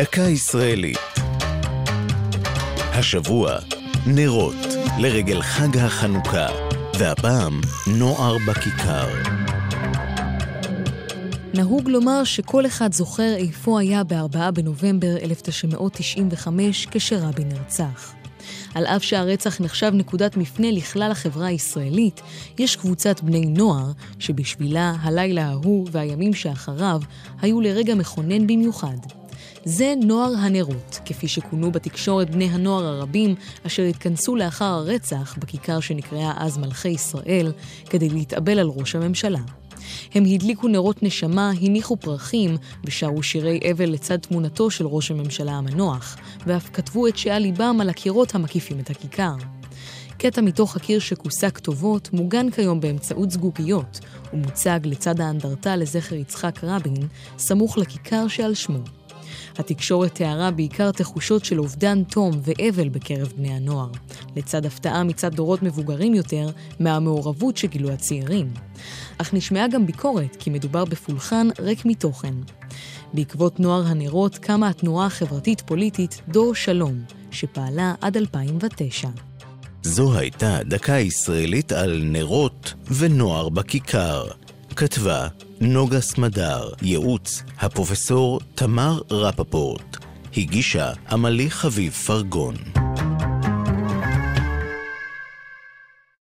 דקה ישראלית. השבוע, נרות לרגל חג החנוכה, והפעם, נוער בכיכר. נהוג לומר שכל אחד זוכר איפה היה ב-4 בנובמבר 1995 כשרבין נרצח. על אף שהרצח נחשב נקודת מפנה לכלל החברה הישראלית, יש קבוצת בני נוער שבשבילה הלילה ההוא והימים שאחריו היו לרגע מכונן במיוחד. זה נוער הנרות, כפי שכונו בתקשורת בני הנוער הרבים אשר התכנסו לאחר הרצח בכיכר שנקראה אז מלכי ישראל, כדי להתאבל על ראש הממשלה. הם הדליקו נרות נשמה, הניחו פרחים ושרו שירי אבל לצד תמונתו של ראש הממשלה המנוח, ואף כתבו את שעל ליבם על הקירות המקיפים את הכיכר. קטע מתוך הקיר שכוסה כתובות מוגן כיום באמצעות זגוגיות, ומוצג לצד האנדרטה לזכר יצחק רבין, סמוך לכיכר שעל שמו. התקשורת תיארה בעיקר תחושות של אובדן תום ואבל בקרב בני הנוער, לצד הפתעה מצד דורות מבוגרים יותר מהמעורבות שגילו הצעירים. אך נשמעה גם ביקורת כי מדובר בפולחן ריק מתוכן. בעקבות נוער הנרות קמה התנועה החברתית-פוליטית דור שלום, שפעלה עד 2009. זו הייתה דקה ישראלית על נרות ונוער בכיכר. כתבה נוגה סמדר, ייעוץ הפרופסור תמר רפפורט, הגישה עמלי חביב פרגון.